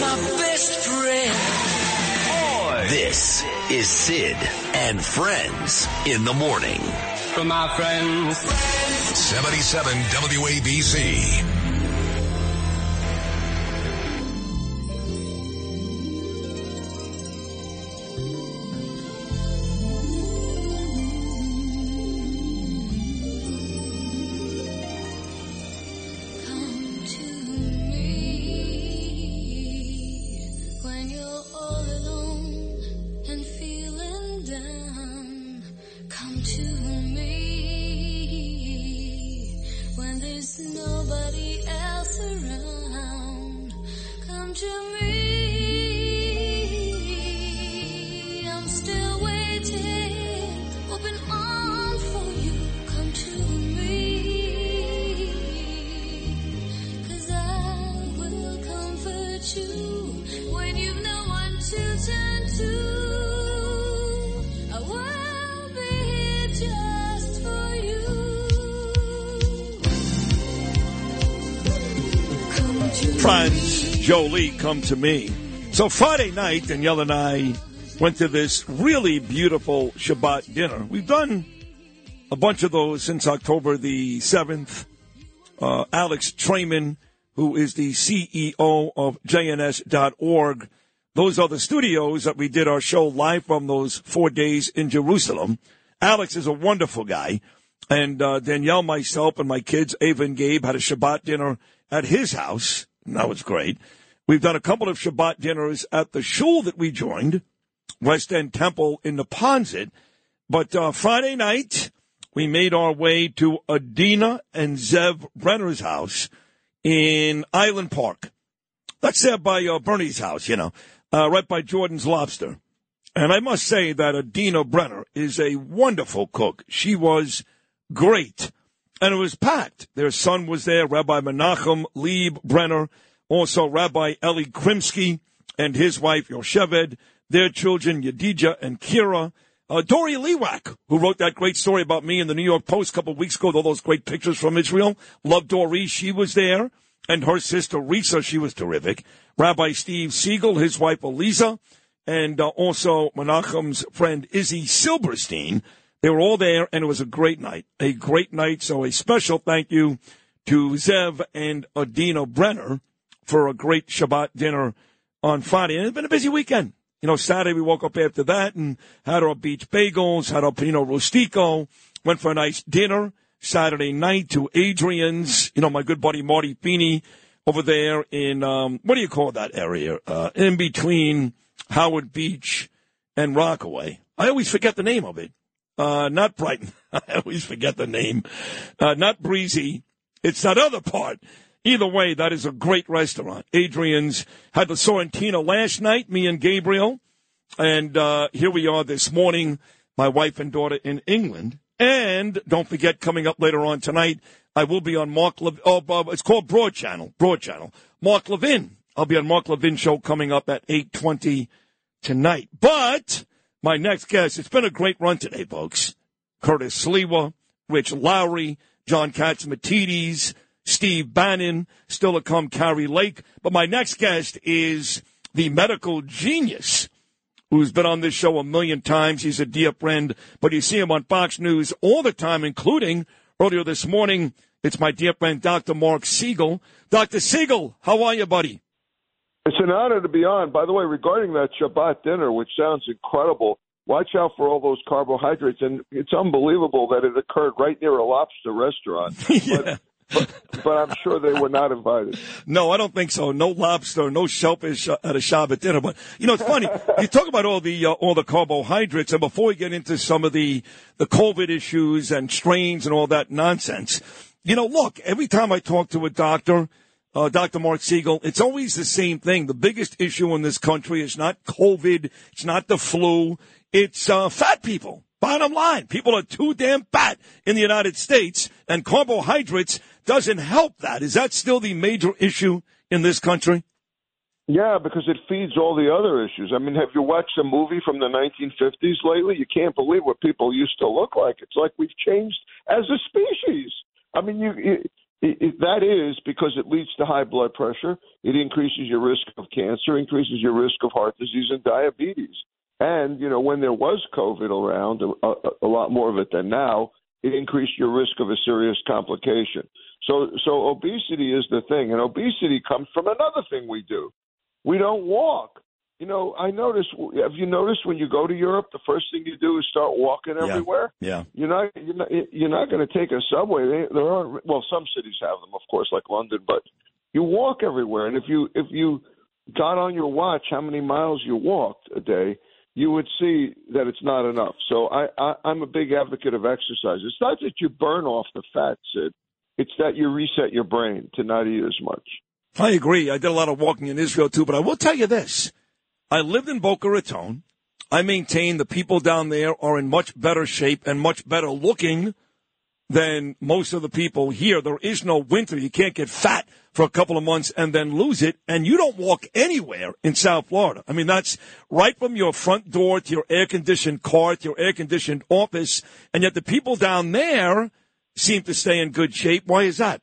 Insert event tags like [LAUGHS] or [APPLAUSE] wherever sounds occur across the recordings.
my best friend. This is Sid and Friends in the morning. For my friends. 77 WABC. Friends, Jolie, come to me. So Friday night, Danielle and I went to this really beautiful Shabbat dinner. We've done a bunch of those since October the 7th. Uh, Alex Traiman, who is the CEO of JNS.org. Those are the studios that we did our show live from those four days in Jerusalem. Alex is a wonderful guy. And uh, Danielle, myself, and my kids, Ava and Gabe, had a Shabbat dinner at his house. That was great. We've done a couple of Shabbat dinners at the shul that we joined, West End Temple in Neponsit. But uh, Friday night, we made our way to Adina and Zev Brenner's house in Island Park. That's there by uh, Bernie's house, you know, uh, right by Jordan's Lobster. And I must say that Adina Brenner is a wonderful cook. She was great. And it was packed. Their son was there, Rabbi Menachem Leib Brenner, also Rabbi Eli Krimsky and his wife Yosheved, their children Yadija and Kira, uh, Doree Lewak, who wrote that great story about me in the New York Post a couple of weeks ago, with all those great pictures from Israel. Love Doree. She was there. And her sister Risa, she was terrific. Rabbi Steve Siegel, his wife Eliza, and uh, also Menachem's friend Izzy Silberstein. They were all there, and it was a great night. A great night. So a special thank you to Zev and Adina Brenner for a great Shabbat dinner on Friday. And it's been a busy weekend. You know, Saturday we woke up after that and had our beach bagels, had our Pino Rustico, went for a nice dinner Saturday night to Adrian's, you know, my good buddy Marty Feeney over there in, um, what do you call that area? Uh, in between Howard Beach and Rockaway. I always forget the name of it. Uh, not Brighton. [LAUGHS] I always forget the name. Uh, not Breezy. It's that other part. Either way, that is a great restaurant. Adrian's had the Sorrentino last night, me and Gabriel. And uh, here we are this morning, my wife and daughter in England. And don't forget, coming up later on tonight, I will be on Mark Lev- oh, it's called Broad Channel. Broad Channel. Mark Levin. I'll be on Mark Levin show coming up at 8.20 tonight. But my next guest, it's been a great run today, folks. Curtis Sliwa, Rich Lowry, John Catsimatidis, Steve Bannon, still to come, Kari Lake. But my next guest is the medical genius who's been on this show a million times. He's a dear friend, but you see him on Fox News all the time, including earlier this morning. It's my dear friend, Dr. Marc Siegel. Dr. Siegel, how are you, buddy? It's an honor to be on. By the way, regarding that Shabbat dinner, which sounds incredible, watch out for all those carbohydrates. And it's unbelievable that it occurred right near a lobster restaurant. [LAUGHS] yeah. But, but I'm sure they were not invited. No, I don't think so. No lobster, no shellfish at a Shabbat dinner. But you know, it's funny. you talk about all the uh, all the carbohydrates, and before we get into some of the the COVID issues and strains and all that nonsense, you know, look. Every time I talk to a doctor, uh, Dr. Marc Siegel, it's always the same thing. The biggest issue in this country is not COVID. It's not the flu. It's uh, fat people. Bottom line, people are too damn fat in the United States, and carbohydrates doesn't help that. Is that still the major issue in this country? Yeah, because it feeds all the other issues. I mean, have you watched a movie from the 1950s lately? You can't believe what people used to look like. It's like we've changed as a species. I mean, you, you It, it, that is because it leads to high blood pressure. It increases your risk of cancer, increases your risk of heart disease and diabetes. And you know, when there was COVID around, a, a, a lot more of it than now, it increased your risk of a serious complication. So, so obesity is the thing, and obesity comes from another thing we do. We don't walk. You know, I notice. Have you noticed when you go to Europe, the first thing you do is start walking Yeah. everywhere? Yeah. You're not you're not, you're not going to take a subway. They, there aren't. well, some cities have them, of course, like London, but you walk everywhere. And if you if you got on your watch how many miles you walked a day, you would see that it's not enough. So I, I I'm a big advocate of exercise. It's not that you burn off the fat, Sid. It's that you reset your brain to not eat as much. I agree. I did a lot of walking in Israel too, but I will tell you this. I lived in Boca Raton. I maintain the people down there are in much better shape and much better looking than most of the people here. There is no winter. You can't get fat for a couple of months and then lose it. And you don't walk anywhere in South Florida. I mean, that's right from your front door to your air conditioned car to your air conditioned office. And yet the people down there seem to stay in good shape. Why is that?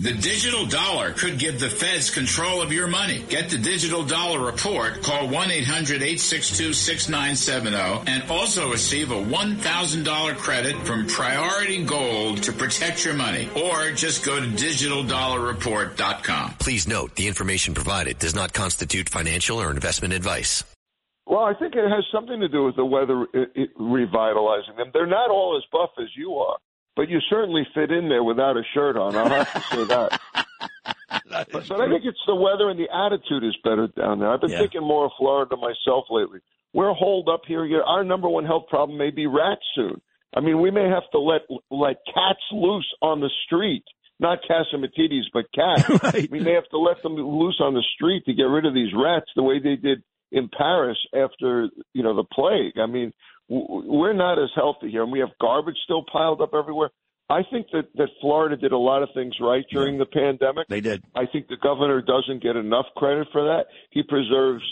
The digital dollar could give the feds control of your money. Get the digital dollar report. Call 1-800-862-6970 and also receive a $1,000 credit from Priority Gold to protect your money. Or just go to digitaldollarreport.com. Please note the information provided does not constitute financial or investment advice. Well, I think it has something to do with the weather it, it, revitalizing them. They're not all as buff as you are, but you certainly fit in there without a shirt on. I'll have to say that. [LAUGHS] but, but I think it's the weather and the attitude is better down there. I've been Yeah. thinking more of Florida myself lately. We're holed up here. Our number one health problem may be rats soon. I mean, we may have to let let cats loose on the street. Not Catsimatidis, but cats. [LAUGHS] Right. We may have to let them loose on the street to get rid of these rats the way they did in Paris after you know the plague. I mean, we're not as healthy here, and we have garbage still piled up everywhere. I think that that Florida did a lot of things right during the pandemic. They did. I think the governor doesn't get enough credit for that. He preserves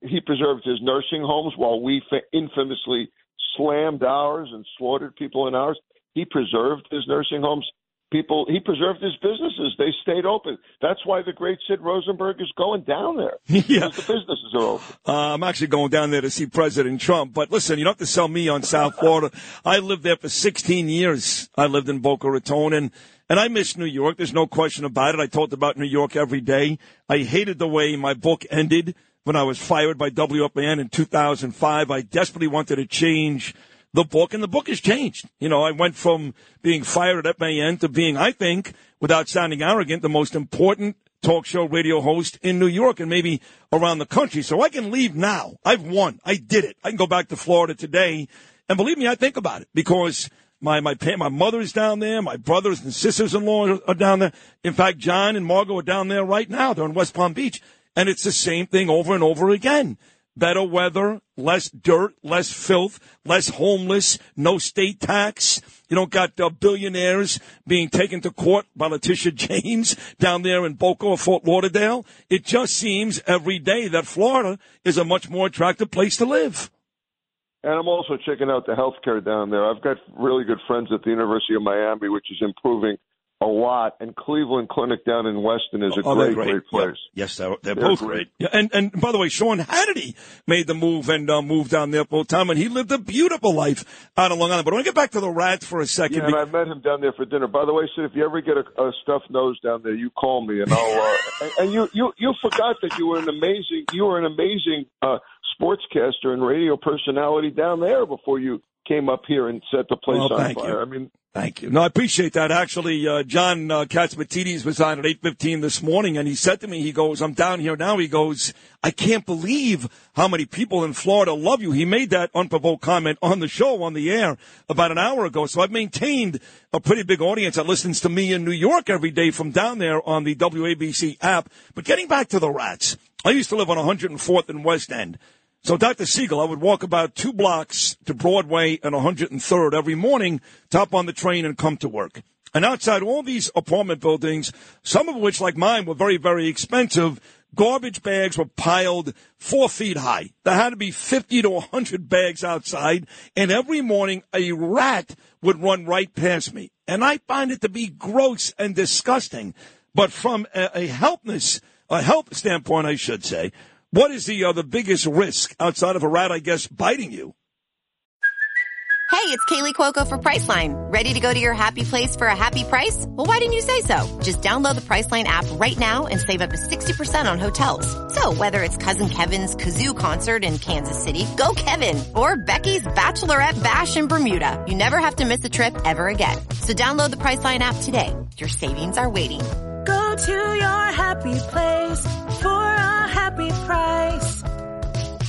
he preserved his nursing homes while we infamously slammed ours and slaughtered people in ours. He preserved his nursing homes. People, he preserved his businesses. They stayed open. That's why the great Sid Rosenberg is going down there. [LAUGHS] Yeah. Because the businesses are open. Uh, I'm actually going down there to see President Trump. But listen, you don't have to sell me on South Florida. I lived there for 16 years. I lived in Boca Raton and, and I miss New York. There's no question about it. I talked about New York every day. I hated the way my book ended when I was fired by WFAN in 2005. I desperately wanted to change the book, and the book has changed. You know, I went from being fired at FAN to being, I think, without sounding arrogant, the most important talk show radio host in New York and maybe around the country. So I can leave now. I've won. I did it. I can go back to Florida today. And believe me, I think about it because my, my, my mother's down there. My brothers and sisters-in-law are down there. In fact, John and Margot are down there right now. They're in West Palm Beach. And it's the same thing over and over again. Better weather, less dirt, less filth, less homeless, no state tax. You don't got uh, billionaires being taken to court by Letitia [LAUGHS] James down there in Boca or Fort Lauderdale. It just seems every day that Florida is a much more attractive place to live. And I'm also checking out the healthcare down there. I've got really good friends at the University of Miami, which is improving a lot. And Cleveland Clinic down in Weston is a Oh, great, great Yeah. place. Yes, they're, they're, They're both great. great. Yeah, and and by the way, Sean Hannity made the move and uh, moved down there full time, and he lived a beautiful life out on Long Island. But I want to get back to the Rats for a second. Yeah, and I met him down there for dinner. By the way, Sid, if you ever get a, a stuffed nose down there, you call me, and I'll. Uh, [LAUGHS] and, and you, you, you forgot that you were an amazing, you were an amazing uh, sportscaster and radio personality down there before you came up here and set the place Well, on fire. you. I mean, Thank you. No, I appreciate that. Actually, uh, John uh, Catsimatidis was on at 8.15 this morning, and he said to me, he goes, I'm down here now. He goes, I can't believe how many people in Florida love you. He made that unprovoked comment on the show, on the air, about an hour ago. So I've maintained a pretty big audience that listens to me in New York every day from down there on the WABC app. But getting back to the rats, I used to live on 104th and West End. So, Dr. Siegel, I would walk about two blocks to Broadway and 103rd every morning, top on the train, and come to work. And outside all these apartment buildings, some of which, like mine, were very, very expensive, garbage bags were piled four feet high. There had to be 50 to 100 bags outside, and every morning a rat would run right past me. And I find it to be gross and disgusting. But from a, a helpness, a help standpoint, I should say, what is the uh, the biggest risk outside of a rat, I guess, biting you? Hey, it's Kaley Cuoco for Priceline. Ready to go to your happy place for a happy price? Well, why didn't you say so? Just download the Priceline app right now and save up to 60% on hotels. So whether it's Cousin Kevin's Kazoo concert in Kansas City, go Kevin, or Becky's Bachelorette Bash in Bermuda, you never have to miss a trip ever again. So download the Priceline app today. Your savings are waiting. Go to your happy place for a happy price.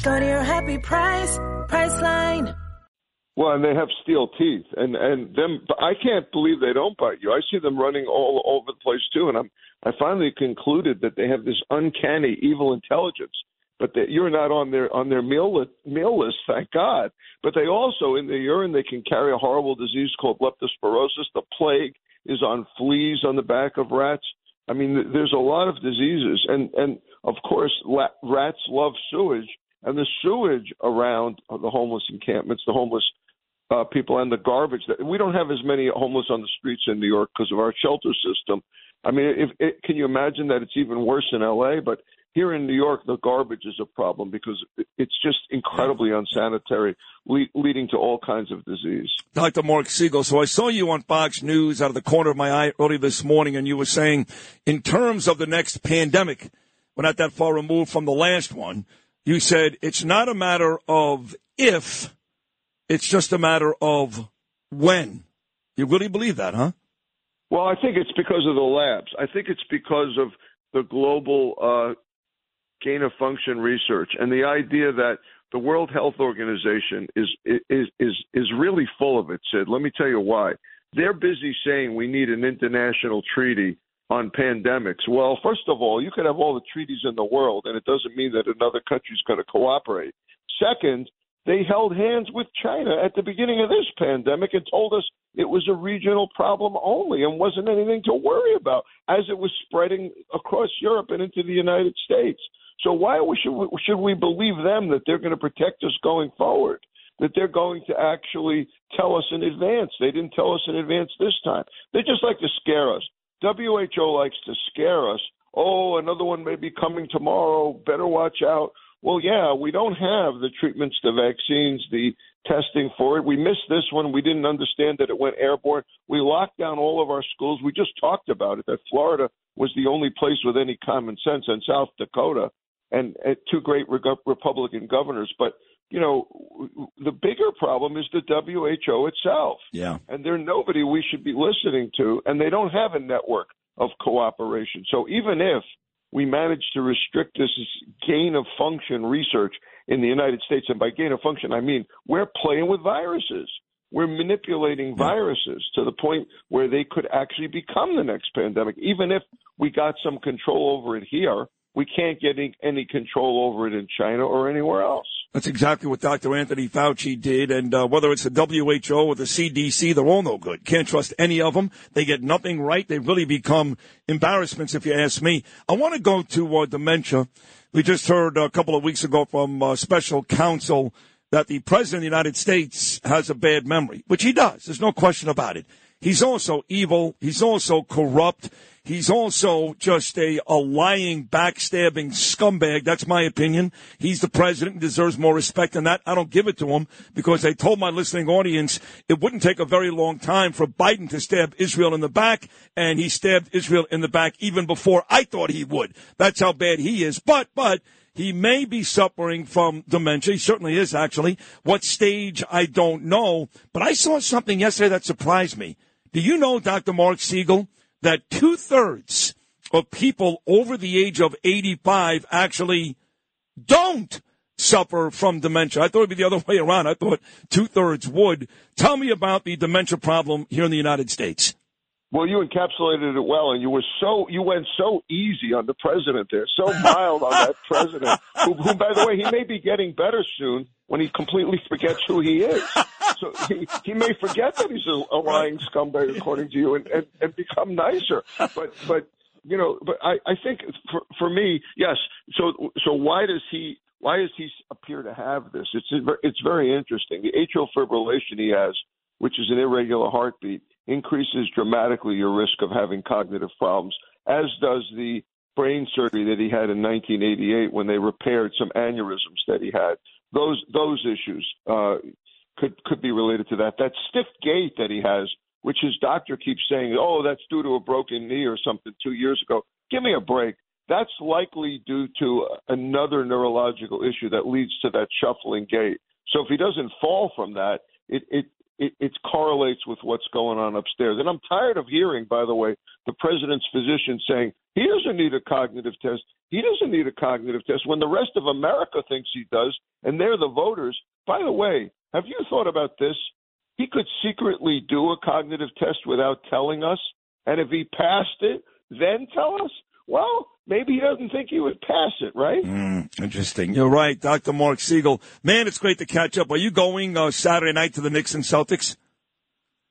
Go to your happy price, Priceline. Well, and they have steel teeth, and and them. I can't believe they don't bite you. I see them running all over the place too, and I'm. I finally concluded that they have this uncanny evil intelligence, but that you're not on their on their meal list, meal list, thank God. But they also in the urine they can carry a horrible disease called leptospirosis. The plague is on fleas on the back of rats. I mean, there's a lot of diseases, and and of course, rats love sewage, and the sewage around the homeless encampments, the homeless uh, people, and the garbage. We don't have as many homeless on the streets in New York because of our shelter system. I mean, if it, can you imagine that it's even worse in L.A. But here in New York, the garbage is a problem because it's just incredibly unsanitary, le- leading to all kinds of disease. Dr. Marc Siegel. So I saw you on Fox News out of the corner of my eye early this morning, and you were saying, in terms of the next pandemic, we're not that far removed from the last one. You said it's not a matter of if, it's just a matter of when. You really believe that, huh? Well, I think it's because of the labs. I think it's because of the global uh, gain of function research and the idea that the World Health Organization is is is is really full of it. Sid, let me tell you why. They're busy saying we need an international treaty on pandemics. Well, first of all, you could have all the treaties in the world, and it doesn't mean that another country's going to cooperate. Second, they held hands with China at the beginning of this pandemic and told us it was a regional problem only and wasn't anything to worry about as it was spreading across Europe and into the United States. So why should we, should we believe them that they're going to protect us going forward? That they're going to actually tell us in advance? They didn't tell us in advance this time. They just like to scare us. WHO likes to scare us. Oh, another one may be coming tomorrow. Better watch out. Well, yeah, we don't have the treatments, the vaccines, the testing for it. We missed this one. We didn't understand that it went airborne. We locked down all of our schools. We just talked about it that Florida was the only place with any common sense, and South Dakota, and, two great re- Republican governors. But you know, the bigger problem is the WHO itself. Yeah. And they're nobody we should be listening to, and they don't have a network of cooperation. So even if we manage to restrict this gain of function research in the United States, and by gain of function, I mean we're playing with viruses. We're manipulating viruses to the point where they could actually become the next pandemic. Even if we got some control over it here, we can't get any, any control over it in China or anywhere else. That's exactly what Dr. Anthony Fauci did. And uh, whether it's the WHO or the CDC, they're all no good. Can't trust any of them. They get nothing right. They really become embarrassments, if you ask me. I want to go to uh, dementia. We just heard a couple of weeks ago from uh, special counsel that the president of the United States has a bad memory, which he does. There's no question about it. He's also evil. He's also corrupt. He's also just a, a lying, backstabbing scumbag. That's my opinion. He's the president and deserves more respect than that. I don't give it to him because I told my listening audience it wouldn't take a very long time for Biden to stab Israel in the back, and he stabbed Israel in the back even before I thought he would. That's how bad he is. But, but, he may be suffering from dementia. He certainly is, actually. What stage, I don't know. But I saw something yesterday that surprised me. Do you know, Dr. Marc Siegel, that two thirds of people over the age of 85 actually don't suffer from dementia? I thought it'd be the other [LAUGHS] way around. I thought two thirds would. Tell me about the dementia problem here in the United States. Well, you encapsulated it well, and you were so you went so easy on the president there, so mild on that [LAUGHS] president, who, who, by the way, he may be getting better soon when he completely forgets who he is. So he, he may forget that he's a, a lying scumbag, according to you, and, and, and become nicer. But but you know, but I, I think for for me, yes. So so why does he why does he appear to have this? It's it's very interesting. The atrial fibrillation he has, which is an irregular heartbeat increases dramatically your risk of having cognitive problems, as does the brain surgery that he had in 1988 when they repaired some aneurysms that he had. Those those issues uh, could could be related to that. That stiff gait that he has, which his doctor keeps saying, "Oh, that's due to a broken knee or something two years ago." Give me a break. That's likely due to another neurological issue that leads to that shuffling gait. So if he doesn't fall from that, it, it it, it correlates with what's going on upstairs. And I'm tired of hearing, by the way, the president's physician saying he doesn't need a cognitive test. He doesn't need a cognitive test when the rest of America thinks he does, and they're the voters. By the way, have you thought about this? He could secretly do a cognitive test without telling us, and if he passed it, then tell us. Well, maybe he doesn't think he would pass it, right? Mm, interesting. You're right, Dr. Marc Siegel. Man, it's great to catch up. Are you going uh, Saturday night to the Knicks and Celtics?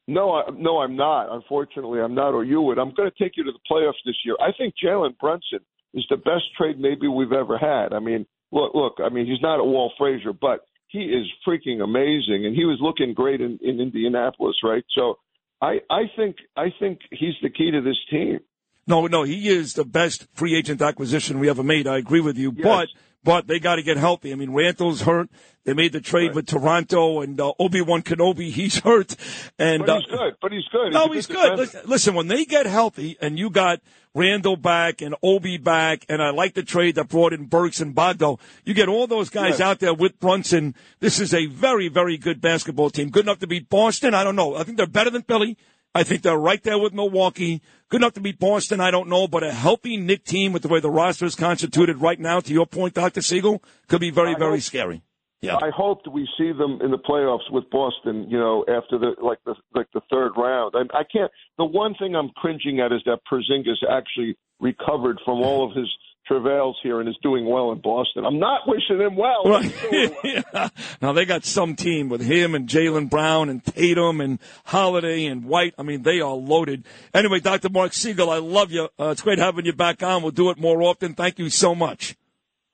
No, I, no, I'm not. Unfortunately, I'm not, or you would. I'm going to take you to the playoffs this year. I think Jalen Brunson is the best trade maybe we've ever had. I mean, look, look. I mean, he's not a Walt Frazier, but he is freaking amazing, and he was looking great in, in Indianapolis, right? So, I, I think, I think he's the key to this team. No, no, he is the best free agent acquisition we ever made. I agree with you, Yes. but but they got to get healthy. I mean, Randall's hurt. They made the trade Right. with Toronto and uh, Obi Wan Kenobi. [LAUGHS] He's hurt, and But he's uh, good. But he's good. No, a he's good. defender. Listen, listen, when they get healthy and you got Randall back and Obi back, and I like the trade that brought in Burks and Bogdo, you get all those guys Yes. out there with Brunson. This is a very, very good basketball team. Good enough to beat Boston? I don't know. I think they're better than Philly. I think they're right there with Milwaukee. Good enough to beat Boston? I don't know. But a healthy Knick team with the way the roster is constituted right now, to your point, Dr. Siegel, could be very, very scary. Yeah. I hope that we see them in the playoffs with Boston. You know, after the like the like the third round. I, I can't. The one thing I'm cringing at is that Porzingis actually recovered from all of his travails here and is doing well in Boston. I'm not wishing him well. doing well. [LAUGHS] yeah. Now they got some team with him and Jaylen Brown and Tatum and Holiday and White. I mean, they are loaded. Anyway, Dr. Marc Siegel, I love you. Uh, it's great having you back on. We'll do it more often. Thank you so much.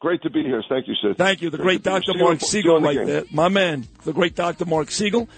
Great to be here. Thank you, sir. Thank you. The great here. Dr. Marc Siegel right there. My man, the great Dr. Marc Siegel.